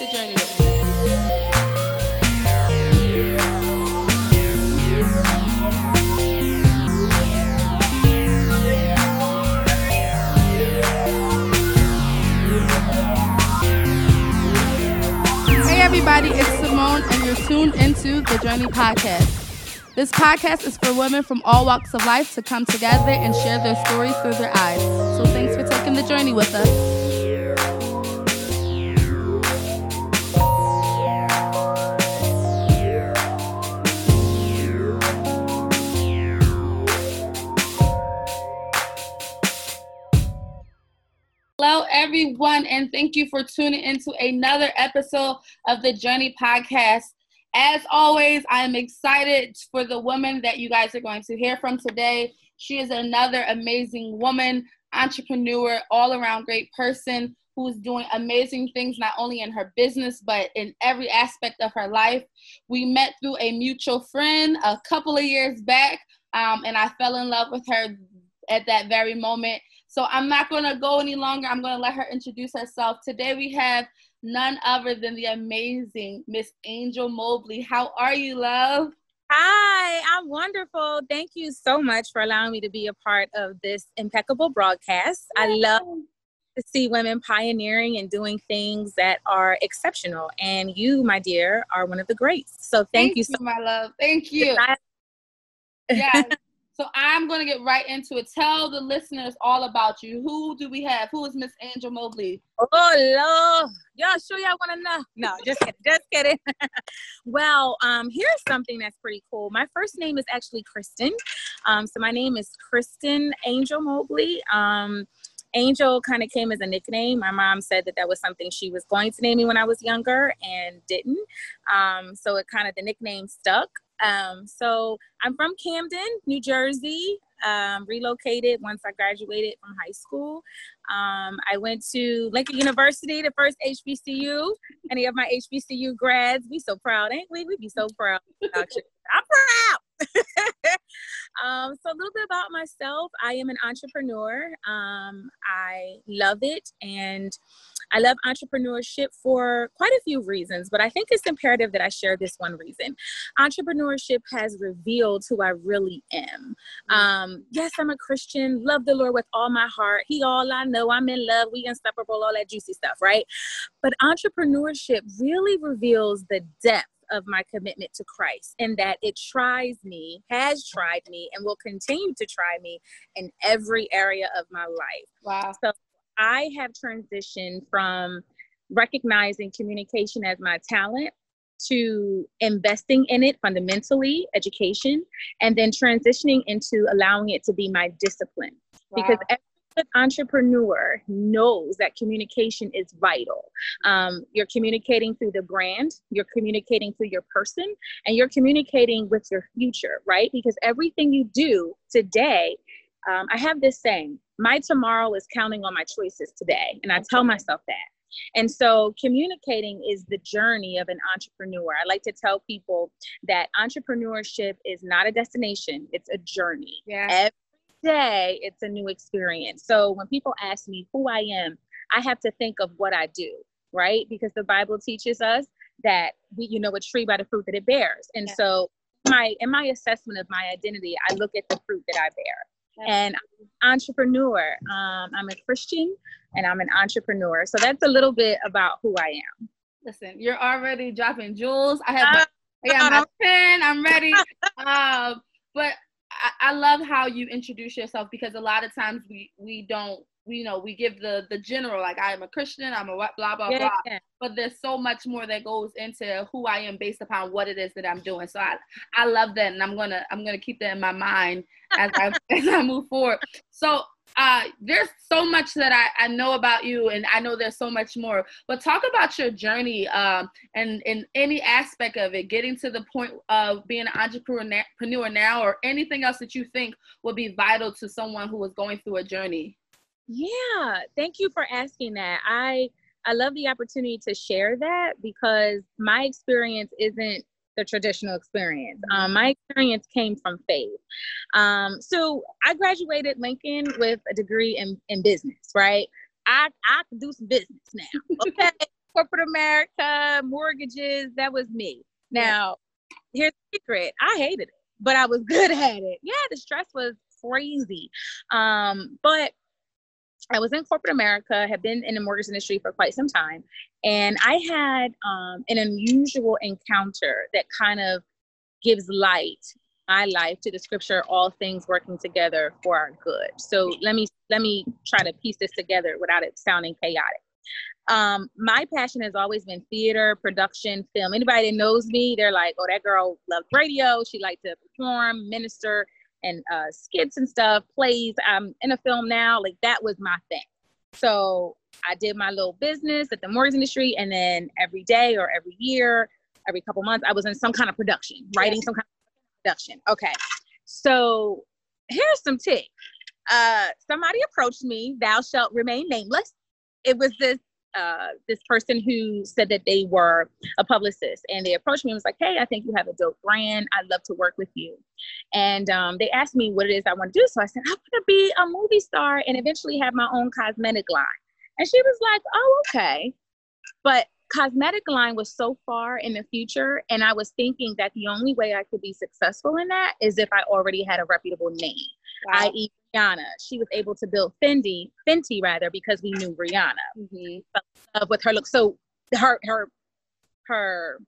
the journey with me. Hey everybody, it's Simone, and you're tuned into the Journey Podcast. This podcast is for women from all walks of life to come together and share their stories through their eyes. So thanks for taking the journey with us. Hello, everyone, and thank you for tuning into another episode of the Journey Podcast. As always, I am excited for the woman that you guys are going to hear from today. She is another amazing woman, entrepreneur, all around great person who's doing amazing things not only in her business but in every aspect of her life. We met through a mutual friend a couple of years back, um, and I fell in love with her at that very moment. So I'm not going to go any longer. I'm going to let her introduce herself. Today we have none other than the amazing Miss Angel Mobley. How are you, love? Hi, I'm wonderful. Thank you so much for allowing me to be a part of this impeccable broadcast. I love to see women pioneering and doing things that are exceptional. And you, my dear, are one of the greats. So thank, Thank you you, so my love. Thank you. Yes. So I'm going to get right into it. Tell the listeners all about you. Who do we have? Who is Miss Angel Mobley? Oh Lord, y'all sure y'all want to know? No, just kidding, just kidding. well, um, here's something that's pretty cool. My first name is actually Kristen. Um, so my name is Kristen Angel Mobley. Um, Angel kind of came as a nickname. My mom said that that was something she was going to name me when I was younger and didn't. Um, so it kind of the nickname stuck. Um, so I'm from Camden, New Jersey. Um, relocated once I graduated from high school. Um, I went to Lincoln University, the first HBCU. Any of my HBCU grads, we so proud, ain't we? We'd be so proud. I'm proud. um, so a little bit about myself. I am an entrepreneur. Um, I love it, and I love entrepreneurship for quite a few reasons. But I think it's imperative that I share this one reason. Entrepreneurship has revealed who I really am. Um, yes, I'm a Christian. Love the Lord with all my heart. He all I know. I'm in love. We inseparable. All that juicy stuff, right? But entrepreneurship really reveals the depth of my commitment to Christ and that it tries me, has tried me, and will continue to try me in every area of my life. Wow. So I have transitioned from recognizing communication as my talent to investing in it fundamentally, education, and then transitioning into allowing it to be my discipline. Because every good entrepreneur knows that communication is vital. Um, you're communicating through the brand, you're communicating through your person, and you're communicating with your future, right? Because everything you do today, um, I have this saying, my tomorrow is counting on my choices today. And I tell myself that. And so communicating is the journey of an entrepreneur. I like to tell people that entrepreneurship is not a destination, it's a journey Yeah. every day it's a new experience so when people ask me who i am i have to think of what i do right because the bible teaches us that we you know a tree by the fruit that it bears and Yeah. so my in my assessment of my identity i look at the fruit that i bear. And I'm an entrepreneur um, i'm a christian and i'm an entrepreneur so that's a little bit about who i am Listen, you're already dropping jewels. I have my, Uh, I got my pen. I'm ready. um, but I, I love how you introduce yourself because a lot of times we we don't you know we give the the general like I am a Christian. I'm a what blah blah yeah, blah. yeah. But there's so much more that goes into who I am based upon what it is that I'm doing. So I I love that, and I'm gonna I'm gonna keep that in my mind as I as I move forward. So uh, there's so much that I, I know about you, and I know there's so much more. But talk about your journey um, and in any aspect of it, getting to the point of being an entrepreneur now, or anything else that you think would be vital to someone who is going through a journey. Yeah, thank you for asking that. I I love the opportunity to share that because my experience isn't the traditional experience. Um, my experience came from faith. Um, so I graduated Lincoln with a degree in, in business, right? I I can do some business now. Okay. corporate America, mortgages. That was me. Now, here's the secret. I hated it, but I was good at it. Yeah, the stress was crazy. Um, but I was in corporate America, had been in the mortgage industry for quite some time, and I had um, an unusual encounter that kind of gives light my life to the scripture all things working together for our good. So let me let me try to piece this together without it sounding chaotic. Um, my passion has always been theater production film. Anybody that knows me they're like oh that girl loves radio. She likes to perform minister and uh, skits and stuff plays i'm in a film now like that was my thing so i did my little business at the mortgage industry and then every day or every year every couple months i was in some kind of production writing some kind of production. Okay. So here's some tips. Uh, somebody approached me, thou shalt remain nameless. It was this uh, this person who said that they were a publicist and they approached me and was like, Hey, I think you have a dope brand. I'd love to work with you. And um, they asked me what it is I want to do. So I said, I want to be a movie star and eventually have my own cosmetic line. And she was like, Oh, okay. But cosmetic line was so far in the future and i was thinking that the only way i could be successful in that is if i already had a reputable name wow. i.e rihanna she was able to build fendi fenty rather because we knew rihanna mm-hmm. with her look so her her her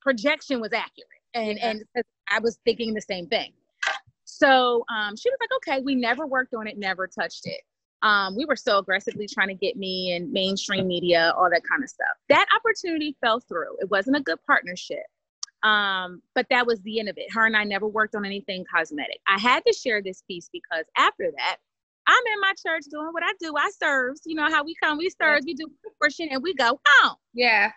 projection was accurate and yeah. and i was thinking the same thing so um, she was like okay we never worked on it never touched it um, we were so aggressively trying to get me in mainstream media, all that kind of stuff. That opportunity fell through. It wasn't a good partnership. Um, but that was the end of it. Her and I never worked on anything cosmetic. I had to share this piece because after that, I'm in my church doing what I do. I serve. You know how we come, we serve, we do portion, and we go home. Yeah.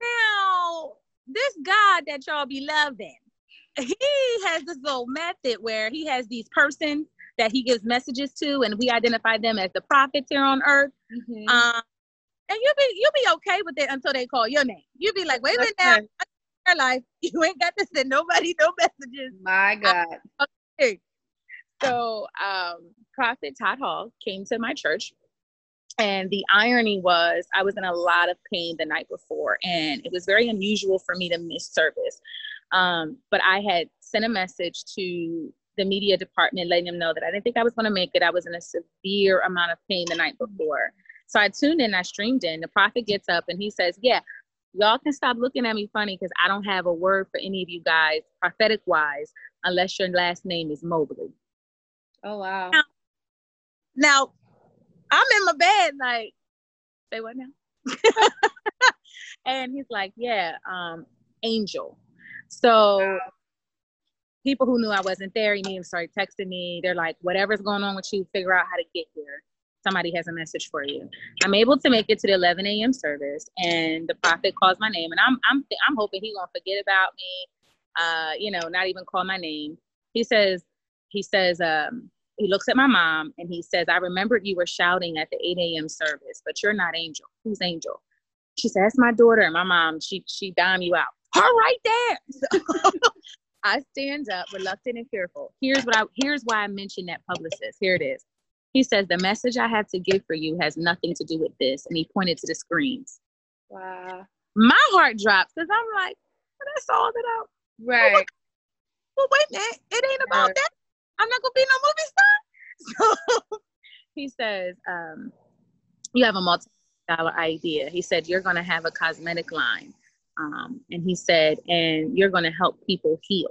Now, this God that y'all be loving, he has this little method where he has these persons that he gives messages to, and we identify them as the prophets here on earth. Mm-hmm. Um, and you'll be you'll be okay with it until they call your name. You'll be like, wait a minute now, life, you ain't got to send nobody no messages. My God. Okay. So, um, Prophet Todd Hall came to my church, and the irony was I was in a lot of pain the night before, and it was very unusual for me to miss service. Um, but I had sent a message to the media department, letting them know that I didn't think I was going to make it. I was in a severe amount of pain the night before. So I tuned in, I streamed in. The prophet gets up and he says, Yeah, y'all can stop looking at me funny because I don't have a word for any of you guys, prophetic wise, unless your last name is Mobley. Oh, wow. Now, now I'm in my bed, like, say what now? and he's like, Yeah, um, Angel. So wow people who knew I wasn't there immediately started texting me. They're like, whatever's going on with you, figure out how to get here. Somebody has a message for you. I'm able to make it to the 11 a.m. service, and the prophet calls my name, and I'm I'm I'm hoping he won't forget about me. Uh, you know, not even call my name. He says he says um, he looks at my mom and he says, I remembered you were shouting at the 8 a.m. service, but you're not Angel. Who's Angel? She says, That's my daughter. And my mom, she she dime you out. Her right there. I stand up, reluctant and fearful. Here's what I here's why I mentioned that publicist. Here it is. He says, The message I have to give for you has nothing to do with this. And he pointed to the screens. Wow. My heart drops because I'm like, well, that's all that I Right. Well, well, wait a minute. It ain't about right. that. I'm not gonna be no movie star. So he says, um, you have a multi dollar idea. He said, You're gonna have a cosmetic line. Um, and he said, and you're going to help people heal.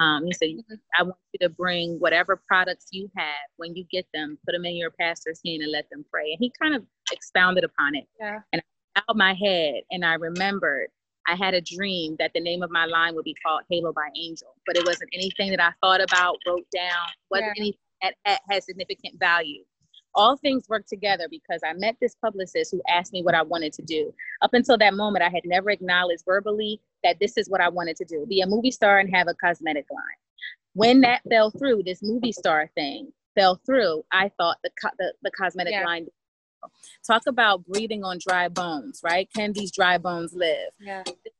Um, he said, mm-hmm. I want you to bring whatever products you have when you get them, put them in your pastor's hand and let them pray. And he kind of expounded upon it. Yeah. And I bowed my head and I remembered I had a dream that the name of my line would be called Halo by Angel, but it wasn't anything that I thought about, wrote down, wasn't yeah. anything that had significant value all things work together because I met this publicist who asked me what I wanted to do. Up until that moment, I had never acknowledged verbally that this is what I wanted to do be a movie star and have a cosmetic line. When that fell through, this movie star thing fell through, I thought the, co- the, the cosmetic yeah. line. Talk about breathing on dry bones, right? Can these dry bones live? Yeah. this,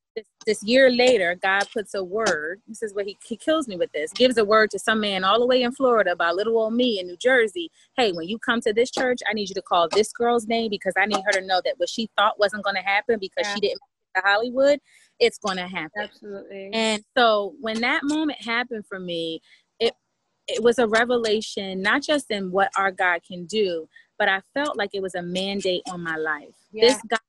this year later, God puts a word. This is what he, he kills me with this. Gives a word to some man all the way in Florida about little old me in New Jersey. Hey, when you come to this church, I need you to call this girl's name because I need her to know that what she thought wasn't going to happen because yeah. she didn't make it to Hollywood, it's going to happen. Absolutely. And so when that moment happened for me, it it was a revelation, not just in what our God can do, but I felt like it was a mandate on my life. Yeah. This God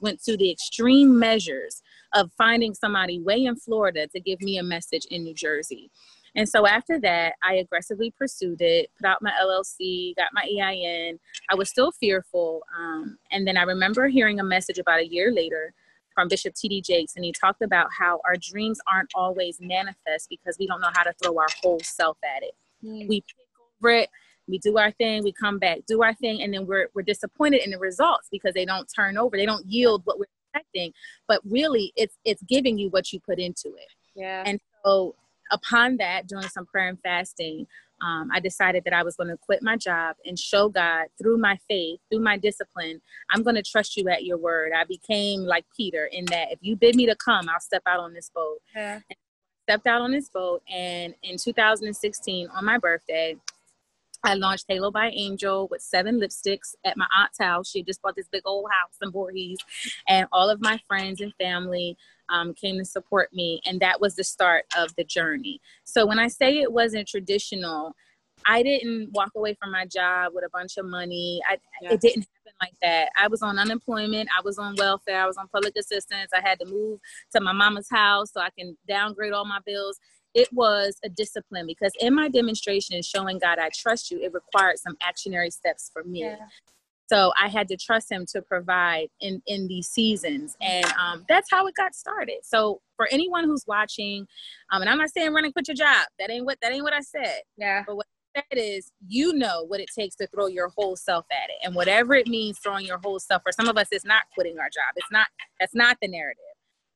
went to the extreme measures of finding somebody way in Florida to give me a message in New Jersey. And so after that, I aggressively pursued it, put out my LLC, got my EIN. I was still fearful. Um, and then I remember hearing a message about a year later from Bishop T.D. Jakes, and he talked about how our dreams aren't always manifest because we don't know how to throw our whole self at it. Mm. We pick over it, we do our thing, we come back, do our thing, and then we're we're disappointed in the results because they don't turn over, they don't yield what we're expecting. But really, it's it's giving you what you put into it. Yeah. And so upon that, doing some prayer and fasting, um, I decided that I was going to quit my job and show God through my faith, through my discipline, I'm going to trust you at your word. I became like Peter in that if you bid me to come, I'll step out on this boat. Yeah. stepped out on this boat, and in 2016, on my birthday, I launched Halo by Angel with seven lipsticks at my aunt's house. She just bought this big old house in Voorhees, and all of my friends and family um, came to support me, and that was the start of the journey. So when I say it wasn't traditional, I didn't walk away from my job with a bunch of money. I, It didn't happen like that. I was on unemployment. I was on welfare. I was on public assistance. I had to move to my mama's house so I can downgrade all my bills it was a discipline because in my demonstration and showing God I trust you, it required some actionary steps for me. Yeah. So I had to trust him to provide in, in these seasons. And um, that's how it got started. So for anyone who's watching, um, and I'm not saying run and quit your job. That ain't what that ain't what I said. Yeah. But what I said is you know what it takes to throw your whole self at it. And whatever it means throwing your whole self, for some of us it's not quitting our job. It's not that's not the narrative.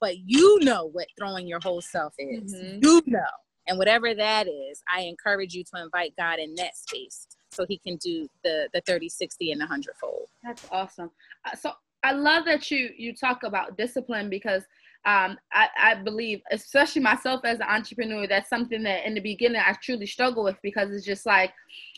But you know what throwing your whole self is. Mm-hmm. You know. And whatever that is, I encourage you to invite God in that space so he can do the the 30 60 and the 100 fold that's awesome uh, so i love that you you talk about discipline because um, I, I believe, especially myself as an entrepreneur, that's something that in the beginning I truly struggle with because it's just like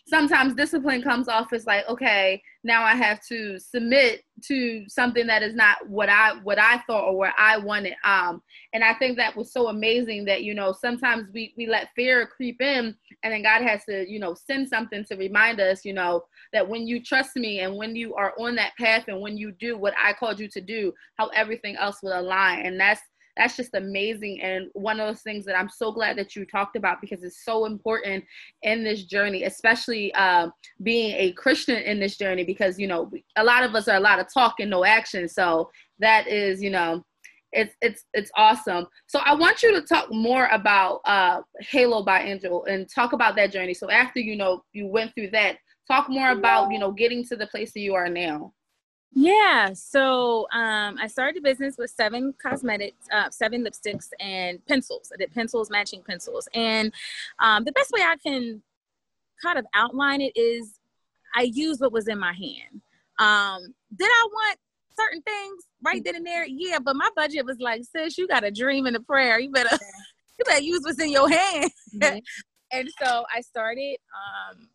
sometimes discipline comes off as like okay now i have to submit to something that is not what i what i thought or what i wanted. Um and i think that was so amazing that you know sometimes we we let fear creep in and then god has to you know send something to remind us you know that when you trust me and when you are on that path and when you do what i called you to do how everything else will align. And that's that's just amazing. And one of those things that i'm so glad that you talked about because it's so important in this journey especially uh, being a christian in this journey because you know a lot of us are a lot of talk and no action. So that is you know it's it's it's awesome. So i want you to talk more about uh halo by angel and talk about that journey. So after you know you went through that talk more about you know getting to the place that you are now yeah, so um, I started a business with seven cosmetics, uh, seven lipsticks, and pencils. I did pencils, matching pencils. And um, the best way I can kind of outline it is I used what was in my hand. Um, did I want certain things right then and there? Yeah, but my budget was like, sis, you got a dream and a prayer. You better, you better use what's in your hand. Mm-hmm. and so I started um,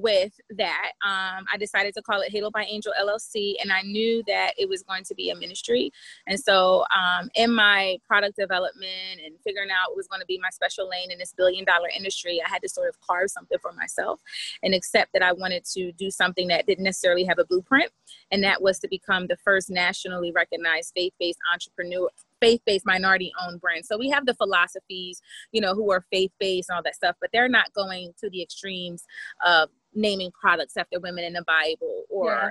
with that, um, I decided to call it Halo by Angel LLC, and I knew that it was going to be a ministry. And so, um, in my product development and figuring out what was going to be my special lane in this billion dollar industry, I had to sort of carve something for myself and accept that I wanted to do something that didn't necessarily have a blueprint, and that was to become the first nationally recognized faith based entrepreneur faith-based minority-owned brand. So we have the philosophies, you know, who are faith-based and all that stuff, but they're not going to the extremes of naming products after women in the Bible or yeah.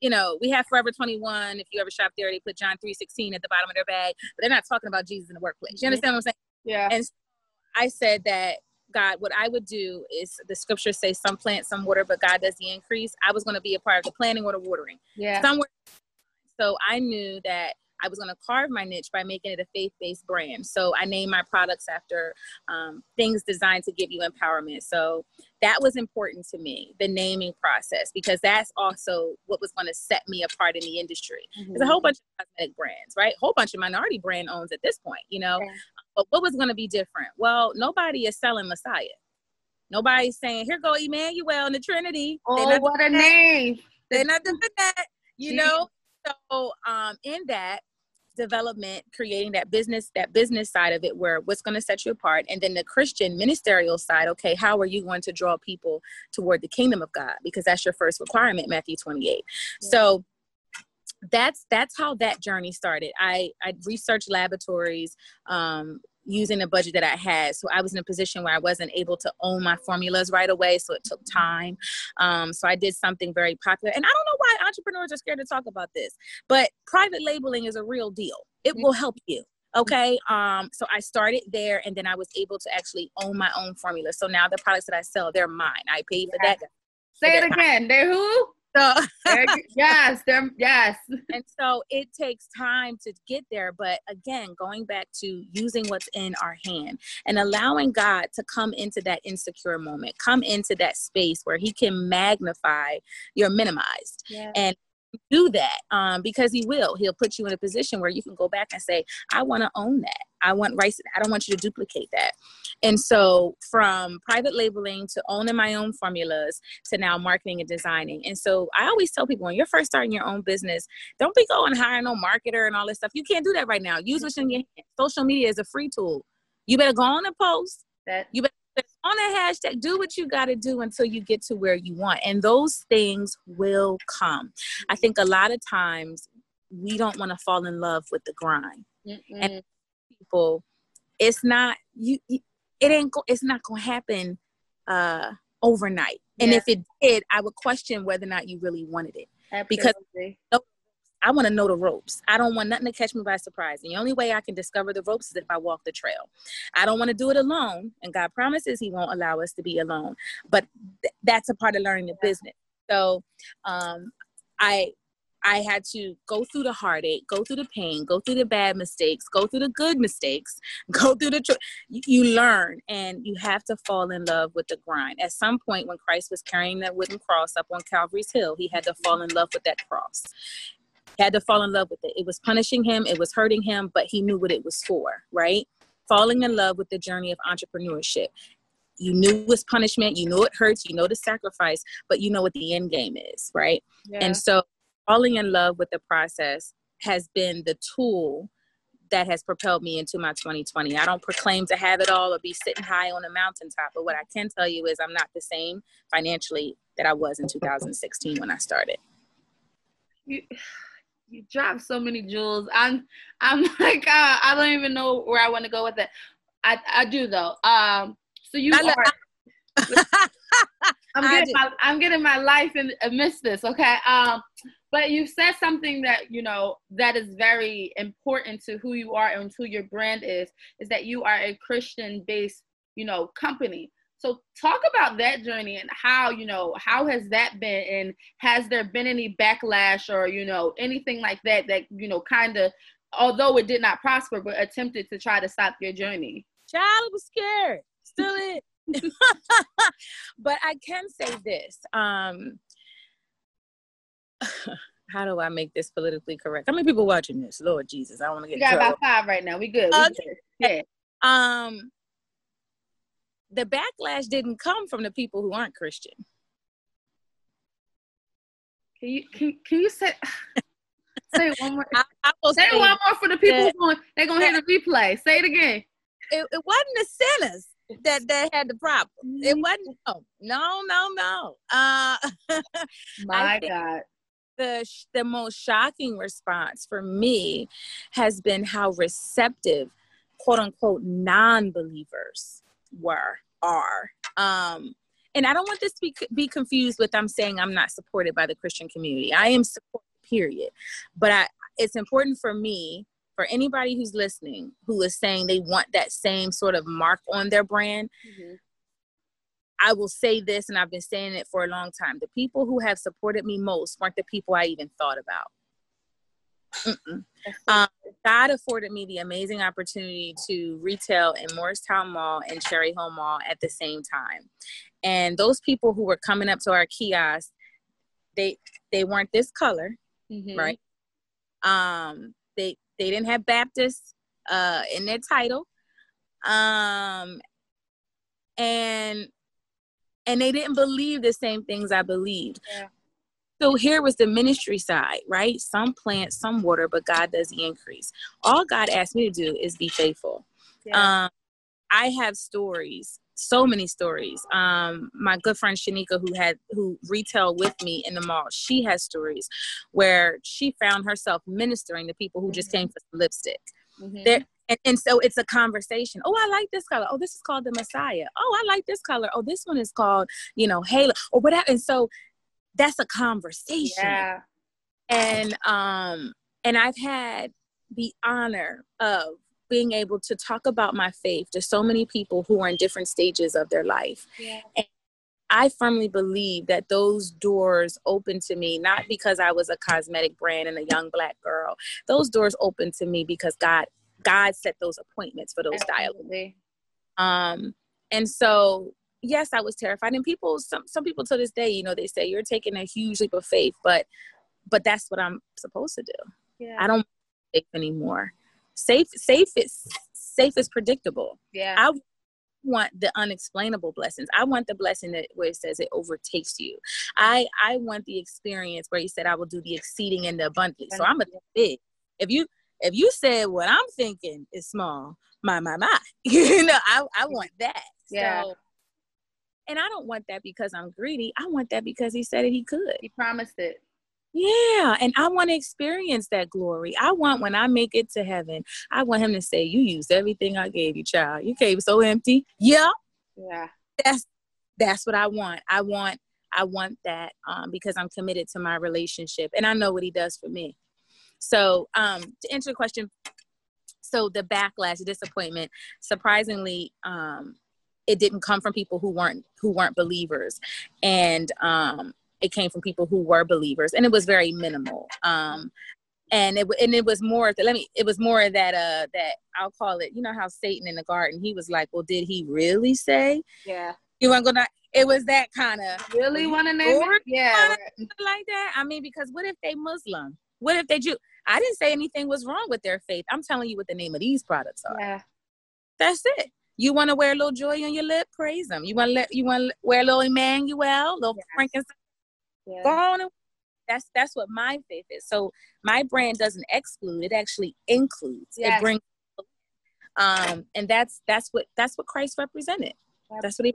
you know, we have Forever 21. If you ever shop there, they put John 3:16 at the bottom of their bag, but they're not talking about Jesus in the workplace. You mm-hmm. understand what I'm saying? Yeah. And so I said that God, what I would do is the scriptures say some plant, some water, but God does the increase. I was going to be a part of the planting or the watering. Yeah. Somewhere. So I knew that I was going to carve my niche by making it a faith based brand. So I named my products after um, things designed to give you empowerment. So that was important to me, the naming process, because that's also what was going to set me apart in the industry. Mm-hmm. There's a whole bunch of cosmetic brands, right? A whole bunch of minority brand owns at this point, you know. Okay. But what was going to be different? Well, nobody is selling Messiah. Nobody's saying, "Here go Emmanuel and the Trinity." Oh, what a name! They're not doing that, you know. So, um, in that, development creating that business that business side of it where what's going to set you apart and then the christian ministerial side okay how are you going to draw people toward the kingdom of god? Because that's your first requirement matthew 28 yeah. so that's that's how that journey started. I i researched laboratories um, using the budget that I had. So I was in a position where I wasn't able to own my formulas right away. So it took time. Um, so I did something very popular. And I don't know why entrepreneurs are scared to talk about this, but private labeling is a real deal. It will help you. Okay. Um, so I started there and then I was able to actually own my own formula. So now the products that I sell, they're mine. I paid for that. Say it again. They're who? So yes, they're, yes. And so it takes time to get there. But again, going back to using what's in our hand and allowing God to come into that insecure moment, come into that space where He can magnify your minimized. And do that um, because he will. He'll put you in a position where you can go back and say, I want to own that. I want rice. I don't want you to duplicate that. And so from private labeling to owning my own formulas to now marketing and designing. And so I always tell people when you're first starting your own business, don't be going hiring no marketer and all this stuff. You can't do that right now. Use what's in your hand. Social media is a free tool. You better go on and post. That you better on a hashtag do what you got to do until you get to where you want and those things will come i think a lot of times we don't want to fall in love with the grind Mm-mm. and people it's not you, it ain't go, it's not gonna happen uh overnight and yeah. if it did i would question whether or not you really wanted it Absolutely. because I want to know the ropes. I don't want nothing to catch me by surprise. And the only way I can discover the ropes is if I walk the trail. I don't want to do it alone. And God promises He won't allow us to be alone. But th- that's a part of learning the business. So um, I I had to go through the heartache, go through the pain, go through the bad mistakes, go through the good mistakes, go through the tr- you learn and you have to fall in love with the grind. At some point when Christ was carrying that wooden cross up on Calvary's hill, he had to fall in love with that cross had to fall in love with it. It was punishing him, it was hurting him, but he knew what it was for, right? Falling in love with the journey of entrepreneurship. You knew it was punishment, you know it hurts, you know the sacrifice, but you know what the end game is, right? Yeah. And so falling in love with the process has been the tool that has propelled me into my 2020. I don't proclaim to have it all or be sitting high on a mountaintop, but what I can tell you is I'm not the same financially that I was in 2016 when I started. You you dropped so many jewels. I'm I'm like uh, I don't even know where I want to go with it. I I do though. Um, so you I are. I'm getting my I'm getting my life in amidst this. Okay. Um, but you said something that you know that is very important to who you are and who your brand is. Is that you are a Christian based you know company. So talk about that journey and how, you know, how has that been and has there been any backlash or, you know, anything like that that, you know, kind of although it did not prosper but attempted to try to stop your journey? Child was scared. Still it. but I can say this. Um how do I make this politically correct? How many people watching this? Lord Jesus, I want to get. We got about five right now. We good. We okay. good. Yeah. Um, the backlash didn't come from the people who aren't Christian. Can you can, can you say say it one more? I, I say, say one more for the people that, who going, they're gonna hear the replay. Say it again. It, it wasn't the sinners that that had the problem. It mm-hmm. wasn't no no no no. Uh, My God. The the most shocking response for me has been how receptive, quote unquote, non-believers were are um and i don't want this to be, be confused with i'm saying i'm not supported by the christian community i am supported period but i it's important for me for anybody who's listening who is saying they want that same sort of mark on their brand mm-hmm. I will say this, and I've been saying it for a long time. The people who have supported me most weren't the people I even thought about. Um, God afforded me the amazing opportunity to retail in Moorestown Mall and Cherry Hill Mall at the same time. And those people who were coming up to our kiosk, they they weren't this color, mm-hmm. right? Um, they they didn't have Baptist uh, in their title, um, and and they didn't believe the same things I believed. Yeah. So here was the ministry side, right? Some plant, some water, but God does the increase. All God asked me to do is be faithful. Yeah. Um, I have stories, so many stories. Um, my good friend Shanika, who had who retail with me in the mall, she has stories where she found herself ministering to people who just mm-hmm. came for lipstick. Mm-hmm. There, and, and, so it's a conversation. Oh, I like this color. Oh, this is called the Messiah. Oh, I like this color. Oh, this one is called, you know, Halo or whatever. And so that's a conversation. Yeah. And um and I've had the honor of being able to talk about my faith to so many people who are in different stages of their life. Yeah. And I firmly believe that those doors open to me not because I was a cosmetic brand and a young black girl. Those doors open to me because God God set those appointments for those Absolutely. dialogues. Um and so yes, I was terrified. And people, some some people to this day, you know, they say you're taking a huge leap of faith, but but that's what I'm supposed to do. Yeah. I don't safe anymore. Safe, safe is safe is predictable. Yeah. I want the unexplainable blessings. I want the blessing that where it says it overtakes you. I I want the experience where he said I will do the exceeding and the abundant. So I'm a big. If you if you said what I'm thinking is small, my my my, you know, I I want that. Yeah. So and I don't want that because I'm greedy. I want that because he said it he could. He promised it. Yeah, and I want to experience that glory. I want when I make it to heaven, I want him to say, "You used everything I gave you, child. You came so empty." Yeah, yeah. That's that's what I want. I want I want that um, because I'm committed to my relationship, and I know what he does for me. So, um, to answer the question, so the backlash, the disappointment, surprisingly, um, it didn't come from people who weren't who weren't believers. And um it came from people who were believers and it was very minimal. Um and it and it was more let me it was more that uh that I'll call it you know how Satan in the garden he was like well did he really say? Yeah. You want to go down? It was that kind of really want to name it? Yeah. like that? I mean because what if they Muslim? What if they Jew? I didn't say anything was wrong with their faith. I'm telling you what the name of these products are. Yeah. That's it you want to wear a little joy on your lip? Praise him. You want to let you want to wear a little Emmanuel, little yes. frankincense. Yeah. Go on. And, that's that's what my faith is. So my brand doesn't exclude; it actually includes. Yes. It brings. Um, and that's that's what that's what Christ represented. That's what he.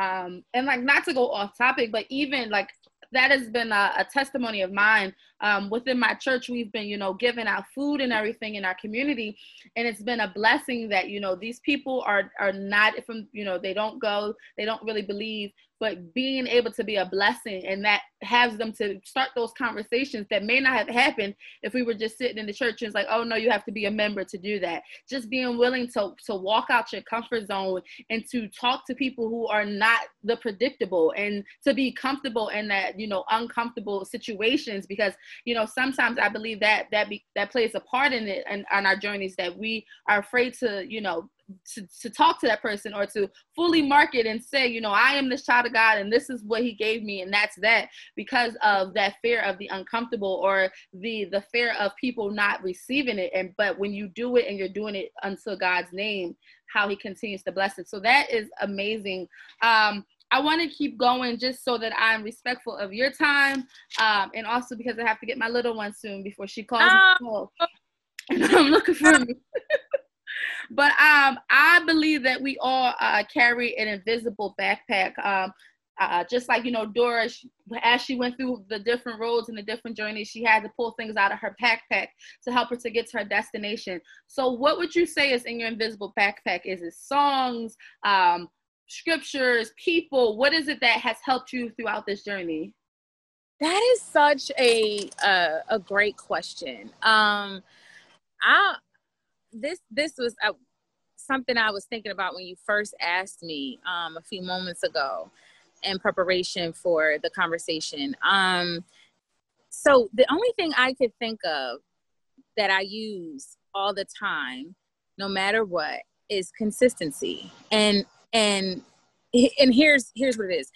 Um, and like not to go off topic, but even like that has been a, a testimony of mine. Um, within my church we've been you know giving out food and everything in our community. And it's been a blessing that you know these people are are not from you know they don't go they don't really believe but being able to be a blessing and that has them to start those conversations that may not have happened if we were just sitting in the church and it's like oh no you have to be a member to do that. Just being willing to to walk out your comfort zone and to talk to people who are not the predictable and to be comfortable in that you know uncomfortable situations because you know sometimes i believe that that be, that plays a part in it and on our journeys that we are afraid to you know to, to talk to that person or to fully market and say, you know, I am this child of God and this is what he gave me and that's that because of that fear of the uncomfortable or the the fear of people not receiving it. And but when you do it and you're doing it unto God's name, how he continues to bless it. So that is amazing. Um, I want to keep going just so that I'm respectful of your time, um, and also because I have to get my little one soon before she calls. Oh. And I'm looking for me. but um, I believe that we all uh, carry an invisible backpack. Um, uh, just like you know, Dora, she, as she went through the different roads and the different journeys, she had to pull things out of her backpack to help her to get to her destination. So, what would you say is in your invisible backpack? Is it songs, um, scriptures, people? What is it that has helped you throughout this journey? That is such a uh, a great question. Um, I this this was uh, something I was thinking about when you first asked me um, a few moments ago in preparation for the conversation. Um, so the only thing I could think of that I use all the time, no matter what, is consistency. And and and here's here's what it is.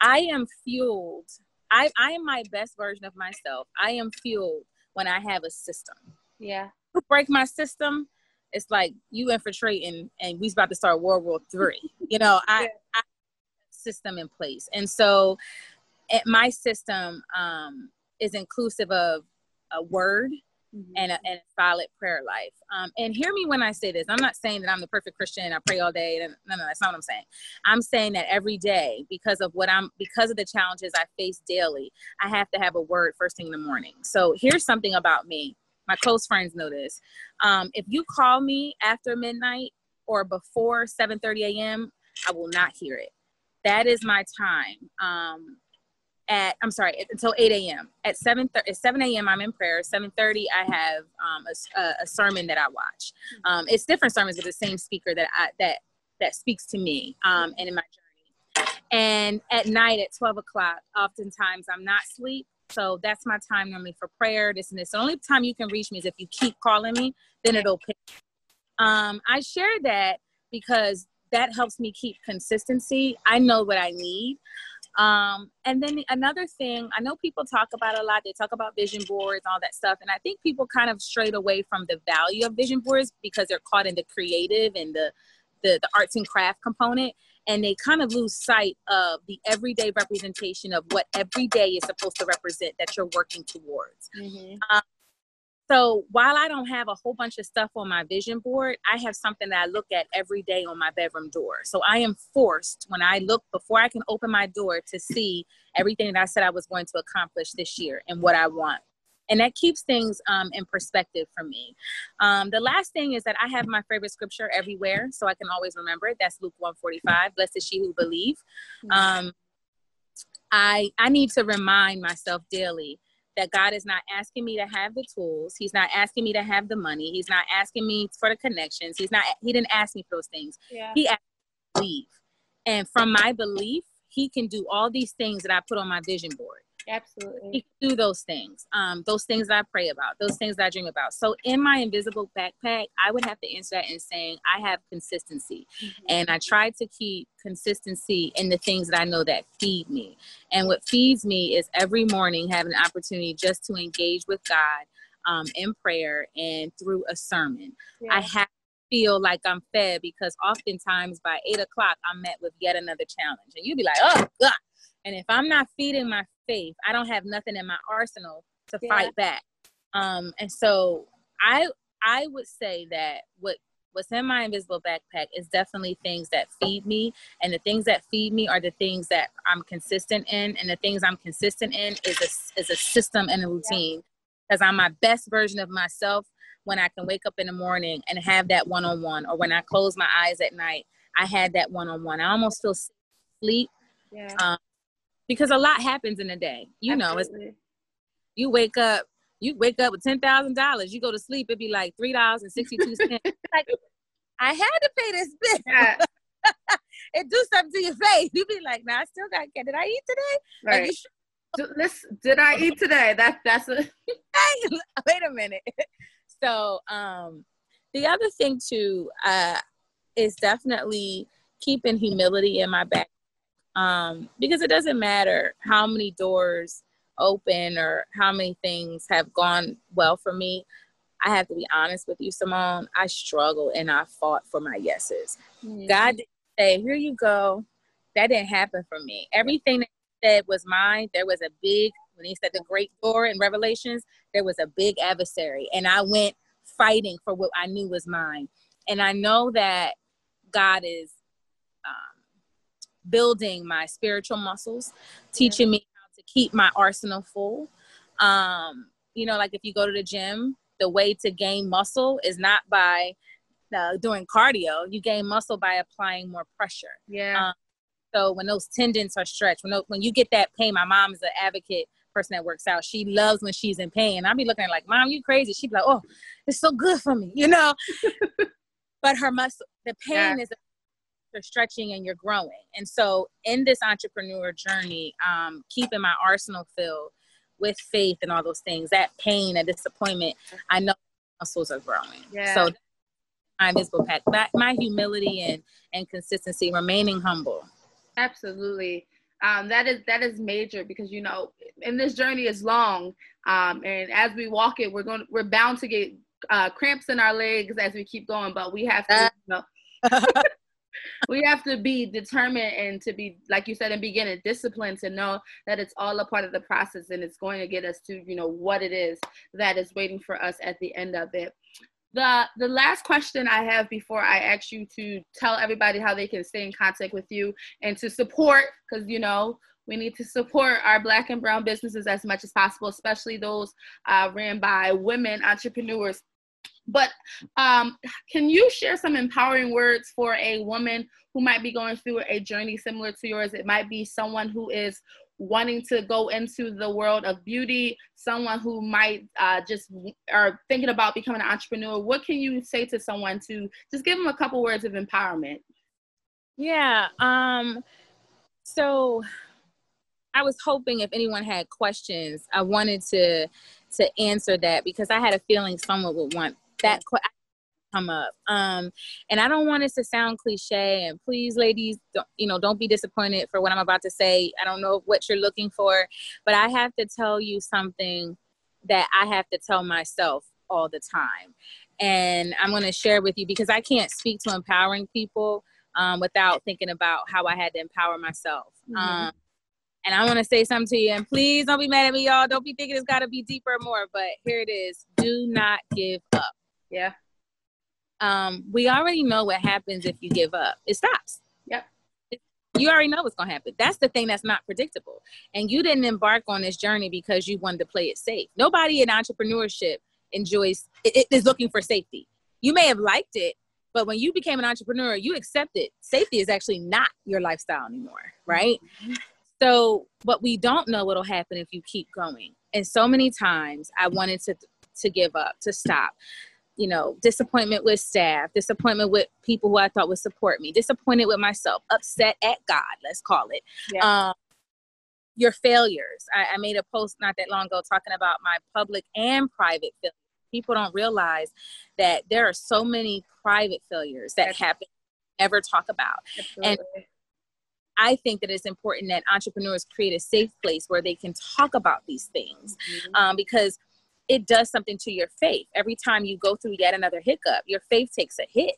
I am fueled. I I am my best version of myself. I am fueled when I have a system. Yeah. Break my system, it's like you infiltrating and we's about to start World War Three. You know, I, I system in place. And so it, my system um, is inclusive of a word mm-hmm. and, a, and, a, solid prayer life. Um, and hear me when I say this. I'm not saying that I'm the perfect Christian. I pray all day. No, no, that's not what I'm saying. I'm saying that every day, because of what I'm, because of the challenges I face daily, I have to have a word first thing in the morning. So here's something about me. My close friends know this. Um, if you call me after midnight or before 7:30 a.m., I will not hear it. That is my time. Um, at I'm sorry until 8 a.m. At 7 at 7 a.m. I'm in prayer. 7:30 I have um, a, a, sermon that I watch. Um, it's different sermons with the same speaker that I that that speaks to me um, and in my journey. And at night at 12 o'clock, oftentimes I'm not asleep. So that's my time normally for prayer, this and this. The only time you can reach me is if you keep calling me, then it'll pick. Um, I share that because that helps me keep consistency. I know what I need. Um, and then another thing, I know people talk about a lot. They talk about vision boards, all that stuff, and I think people kind of strayed away from the value of vision boards because they're caught in the creative and the the, the arts and craft component, and they kind of lose sight of the everyday representation of what every day is supposed to represent that you're working towards. Mm-hmm. Um, so while I don't have a whole bunch of stuff on my vision board, I have something that I look at every day on my bedroom door. So I am forced when I look before I can open my door to see everything that I said I was going to accomplish this year and what I want. And that keeps things um, in perspective for me. Um, the last thing is that I have my favorite scripture everywhere, so I can always remember it. That's Luke 145. Blessed is she who believe. Um, I I need to remind myself daily that God is not asking me to have the tools. He's not asking me to have the money. He's not asking me for the connections. He's not, he didn't ask me for those things. Yeah. He asked me to believe. And from my belief, he can do all these things that I put on my vision board. Absolutely. Do those things. Um, those things that I pray about, those things that I dream about. So in my invisible backpack, I would have to answer that in saying I have consistency. Mm-hmm. And I try to keep consistency in the things that I know that feed me. And what feeds me is every morning having an opportunity just to engage with God um, in prayer and through a sermon. Yeah. I have feel like I'm fed because oftentimes by eight o'clock I'm met with yet another challenge. And you'd be like, oh God. And if I'm not feeding my faith. I don't have nothing in my arsenal to yeah. fight back. Um, and so I I would say that what what's in my invisible backpack is definitely things that feed me and the things that feed me are the things that i'm consistent in and the things i'm consistent in is a, is a system and a routine because yeah. i'm my best version of myself when i can wake up in the morning and have that one-on-one or when i close my eyes at night i had that one-on-one i almost feel sleep yeah. um, because a lot happens in a day. You Absolutely. know, it's, you wake up, you wake up with ten thousand dollars. You go to sleep, it'd be like three dollars and sixty two cents. like I had to pay this bill. Yeah. it do something to your face. You'd be like, "Nah, I still got. Did I eat today? Right. Like, Listen, did I eat today? That that's a. Wait a minute. So, um, the other thing too uh, is definitely keeping humility in my back um, because it doesn't matter how many doors open or how many things have gone well for me. I have to be honest with you, Simone. I struggle and I fought for my yeses. Mm-hmm. God didn't say, "Here you go." That didn't happen for me. Everything that he said was mine. There was a big when he said the great door in Revelations. There was a big adversary, and I went fighting for what I knew was mine. And I know that God is building my spiritual muscles, teaching me how to keep my arsenal full. Um, you know, like if you go to the gym, the way to gain muscle is not by uh, doing cardio. You gain muscle by applying more pressure. Yeah. Um, so when those tendons are stretched, when when you get that pain, my mom is an advocate person that works out. She loves when she's in pain. I'll be looking at her like, "Mom, you crazy?" She'd be like, "Oh, it's so good for me," you know. but her muscle, the pain yeah. is you're stretching and you're growing. And so in this entrepreneur journey, um, keeping my arsenal filled with faith and all those things, that pain and disappointment, I know muscles are growing. Yeah. So my invisible pack, my, my humility and and consistency, remaining humble. Absolutely. Um, that is that is major because you know, and this journey is long. Um, and as we walk it, we're going we're bound to get uh, cramps in our legs as we keep going, but we have to you know, we have to be determined and to be like you said in the beginning disciplined to know that it's all a part of the process and it's going to get us to you know what it is that is waiting for us at the end of it the the last question I have before I ask you to tell everybody how they can stay in contact with you and to support because you know we need to support our black and brown businesses as much as possible, especially those uh, ran by women entrepreneurs. But um, can you share some empowering words for a woman who might be going through a journey similar to yours? It might be someone who is wanting to go into the world of beauty, someone who might uh, just are thinking about becoming an entrepreneur, what can you say to someone to just give them a couple words of empowerment? Yeah. Um, so I was hoping if anyone had questions, I wanted to to answer that because I had a feeling someone would want that come up. Um, and I don't want it to sound cliche. And please, ladies, don't, you know, don't be disappointed for what I'm about to say. I don't know what you're looking for, but I have to tell you something that I have to tell myself all the time. And I'm going to share with you because I can't speak to empowering people um, without thinking about how I had to empower myself. Mm-hmm. Um, and I want to say something to you. And please don't be mad at me, y'all. Don't be thinking it's got to be deeper or more. But here it is. Do not give up. Yeah um, we already know what happens if you give up. It stops. Yep. You already know what's going to happen. That's the thing that's not predictable. And you didn't embark on this journey because you wanted to play it safe. Nobody in entrepreneurship enjoys it, is looking for safety. You may have liked it, but when you became an entrepreneur, you accepted safety is actually not your lifestyle anymore, right? Mm-hmm. So, but we don't know what'll happen if you keep going. And so many times I wanted to to give up, to stop you know, disappointment with staff, disappointment with people who I thought would support me, disappointed with myself, upset at God, let's call it. Yeah. Um, your failures. I, I, made a post not that long ago talking about my public and private failures. People don't realize that there are so many private failures that happen ever talk about. Absolutely. And I think that it's important that entrepreneurs create a safe place where they can talk about these things mm-hmm. um, because – it does something to your faith. Every time you go through yet another hiccup, your faith takes a hit.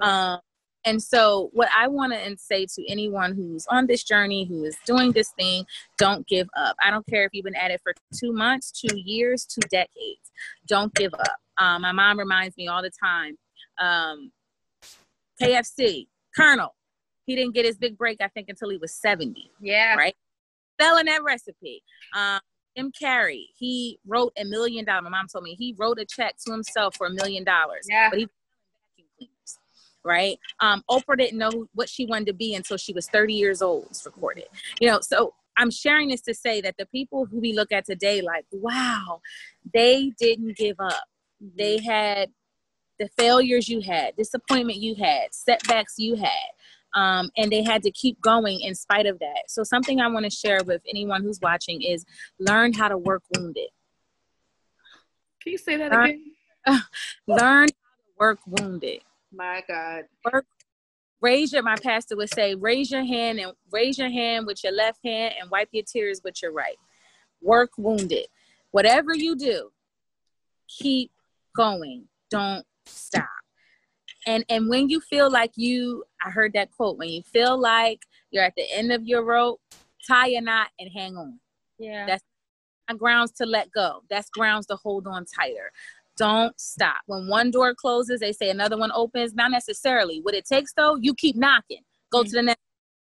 Um, and so, what I want to say to anyone who's on this journey, who is doing this thing, don't give up. I don't care if you've been at it for two months, two years, two decades. Don't give up. Um, my mom reminds me all the time um, KFC, Colonel, he didn't get his big break, I think, until he was 70. Yeah. Right? Selling that recipe. Um, Jim Carrey, he wrote a million dollars. My mom told me he wrote a check to himself for a million dollars. Yeah. But he vacuum cleaners, right? Um, Oprah didn't know what she wanted to be until she was 30 years old. It's recorded. You know, so I'm sharing this to say that the people who we look at today, like, wow, they didn't give up. Mm-hmm. They had the failures you had, disappointment you had, setbacks you had um, and they had to keep going in spite of that. So something I want to share with anyone who's watching is learn how to work wounded. Can you say that learn, again? learn how to work wounded. My God. Work. Raise your. My pastor would say, raise your hand and raise your hand with your left hand and wipe your tears with your right. Work wounded. Whatever you do, keep going. Don't stop and and when you feel like you i heard that quote when you feel like you're at the end of your rope tie a knot and hang on yeah that's grounds to let go that's grounds to hold on tighter don't stop when one door closes they say another one opens not necessarily what it takes though you keep knocking go mm-hmm. to the next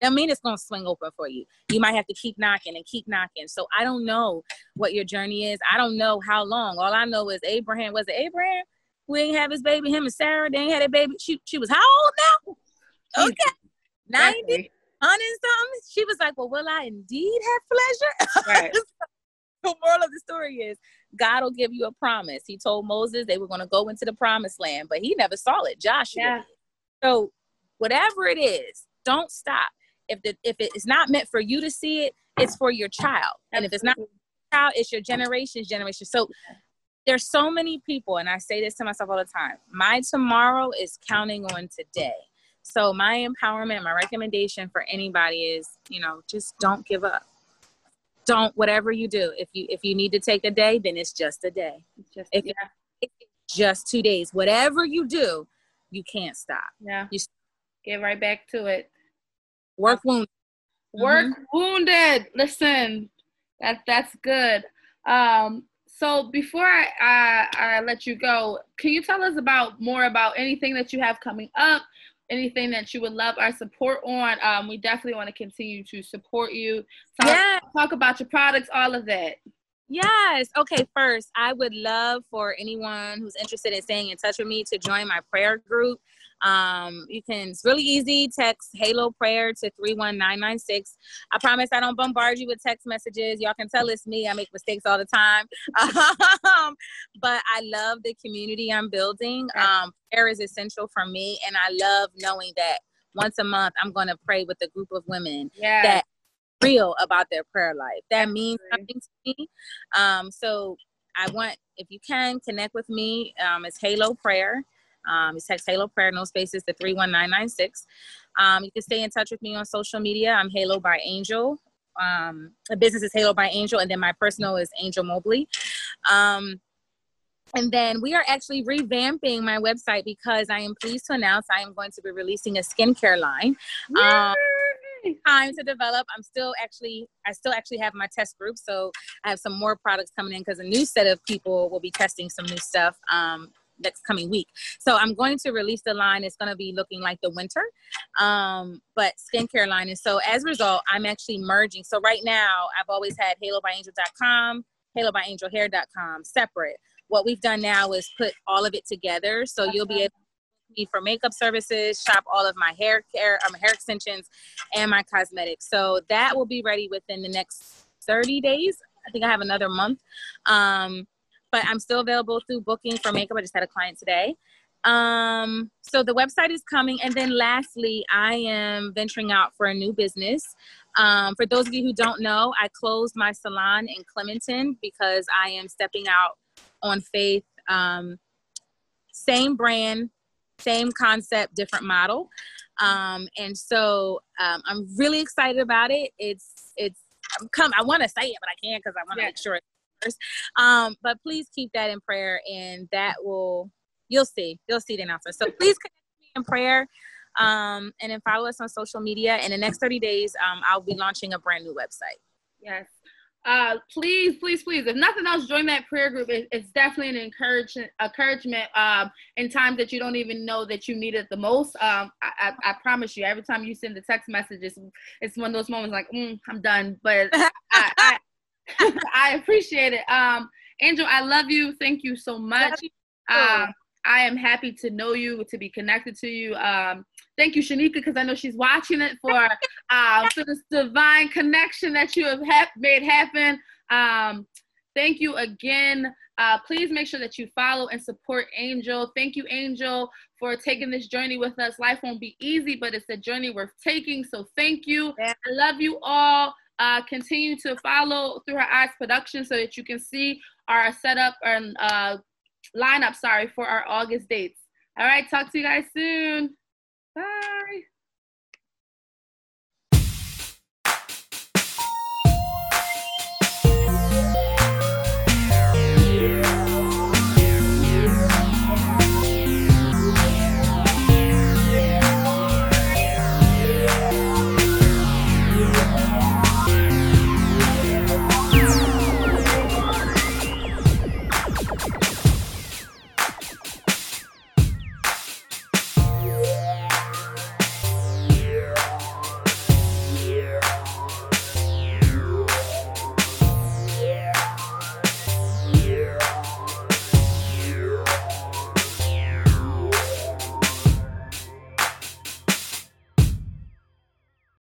I mean it's gonna swing open for you. You might have to keep knocking and keep knocking. So I don't know what your journey is. I don't know how long. All I know is Abraham was it Abraham? We ain't have his baby. Him and Sarah, they ain't had a baby. She she was how old now? Okay, ninety, hundred something. She was like, "Well, will I indeed have pleasure?" Right. the moral of the story is God will give you a promise. He told Moses they were going to go into the promised land, but he never saw it. Joshua. Yeah. So whatever it is, don't stop. If the if it is not meant for you to see it, it's for your child. And if it's not child, it's your generation's generation. So there's so many people, and I say this to myself all the time. My tomorrow is counting on today. So my empowerment, my recommendation for anybody is, you know, just don't give up. Don't whatever you do. If you if you need to take a day, then it's just a day. Just if yeah. it's just two days. Whatever you do, you can't stop. Yeah. You get right back to it. Work wounded. Work mm-hmm. wounded. Listen, that that's good. Um, so before I, I, I let you go, can you tell us about more about anything that you have coming up? Anything that you would love our support on? Um, we definitely want to continue to support you. Talk, yeah. talk about your products, all of that. Yes. Okay. First, I would love for anyone who's interested in staying in touch with me to join my prayer group. Um, you can, it's really easy. Text Halo Prayer to 31996. I promise I don't bombard you with text messages. Y'all can tell it's me. I make mistakes all the time. um, but I love the community I'm building. Um, prayer is essential for me. And I love knowing that once a month I'm going to pray with a group of women yeah. that real about their prayer life. That means something to me. Um, so I want, if you can, connect with me. Um, it's Halo Prayer. Um, you text Halo Prayer, no spaces, to 31996. Um, you can stay in touch with me on social media. I'm Halo by Angel. Um, the business is Halo by Angel, and then my personal is Angel Mobley. Um, and then we are actually revamping my website because I am pleased to announce I am going to be releasing a skincare line. Um, time to develop. I'm still actually, I still actually have my test group, so I have some more products coming in because a new set of people will be testing some new stuff. Um, next coming week. So I'm going to release the line. It's going to be looking like the winter, um, but skincare line. And so as a result, I'm actually merging. So right now, I've always had halobyangel.com, halobyangelhair.com separate. What we've done now is put all of it together. So you'll be able to me for makeup services, shop all of my hair care, um, hair extensions, and my cosmetics. So that will be ready within the next 30 days. I think I have another month. Um, but I'm still available through booking for makeup. I just had a client today. Um, so the website is coming. And then lastly, I am venturing out for a new business. Um, for those of you who don't know, I closed my salon in Clementon because I am stepping out on faith. Um, same brand, same concept, different model. Um, and so um, I'm really excited about it. It's it's I'm come. I want to say it, but I can't because I want to yeah. make sure um, but please keep that in prayer, and that will you'll see you'll see the announcement. So please connect me in prayer, um, and then follow us on social media. In the next 30 days, um, I'll be launching a brand new website. Yes. Uh, please, please, please, if nothing else, join that prayer group. It, it's definitely an encouragement, encouragement um, in times that you don't even know that you need it the most. Um, I, I, I promise you, every time you send the text messages, it's one of those moments like, mm, I'm done. But I, I, appreciate it. Um, Angel, I love you. Thank you so much. Um, I am happy to know you, to be connected to you. Um, thank you, Shanika, because I know she's watching it for uh, for this divine connection that you have ha- made happen. Um, thank you again. Uh, please make sure that you follow and support Angel. Thank you, Angel, for taking this journey with us. Life won't be easy, but it's a journey worth taking. So thank you. Yeah. I love you all. Uh, continue to follow through her eyes production so that you can see our setup and uh, lineup, sorry, for our August dates. All right, talk to you guys soon. Bye.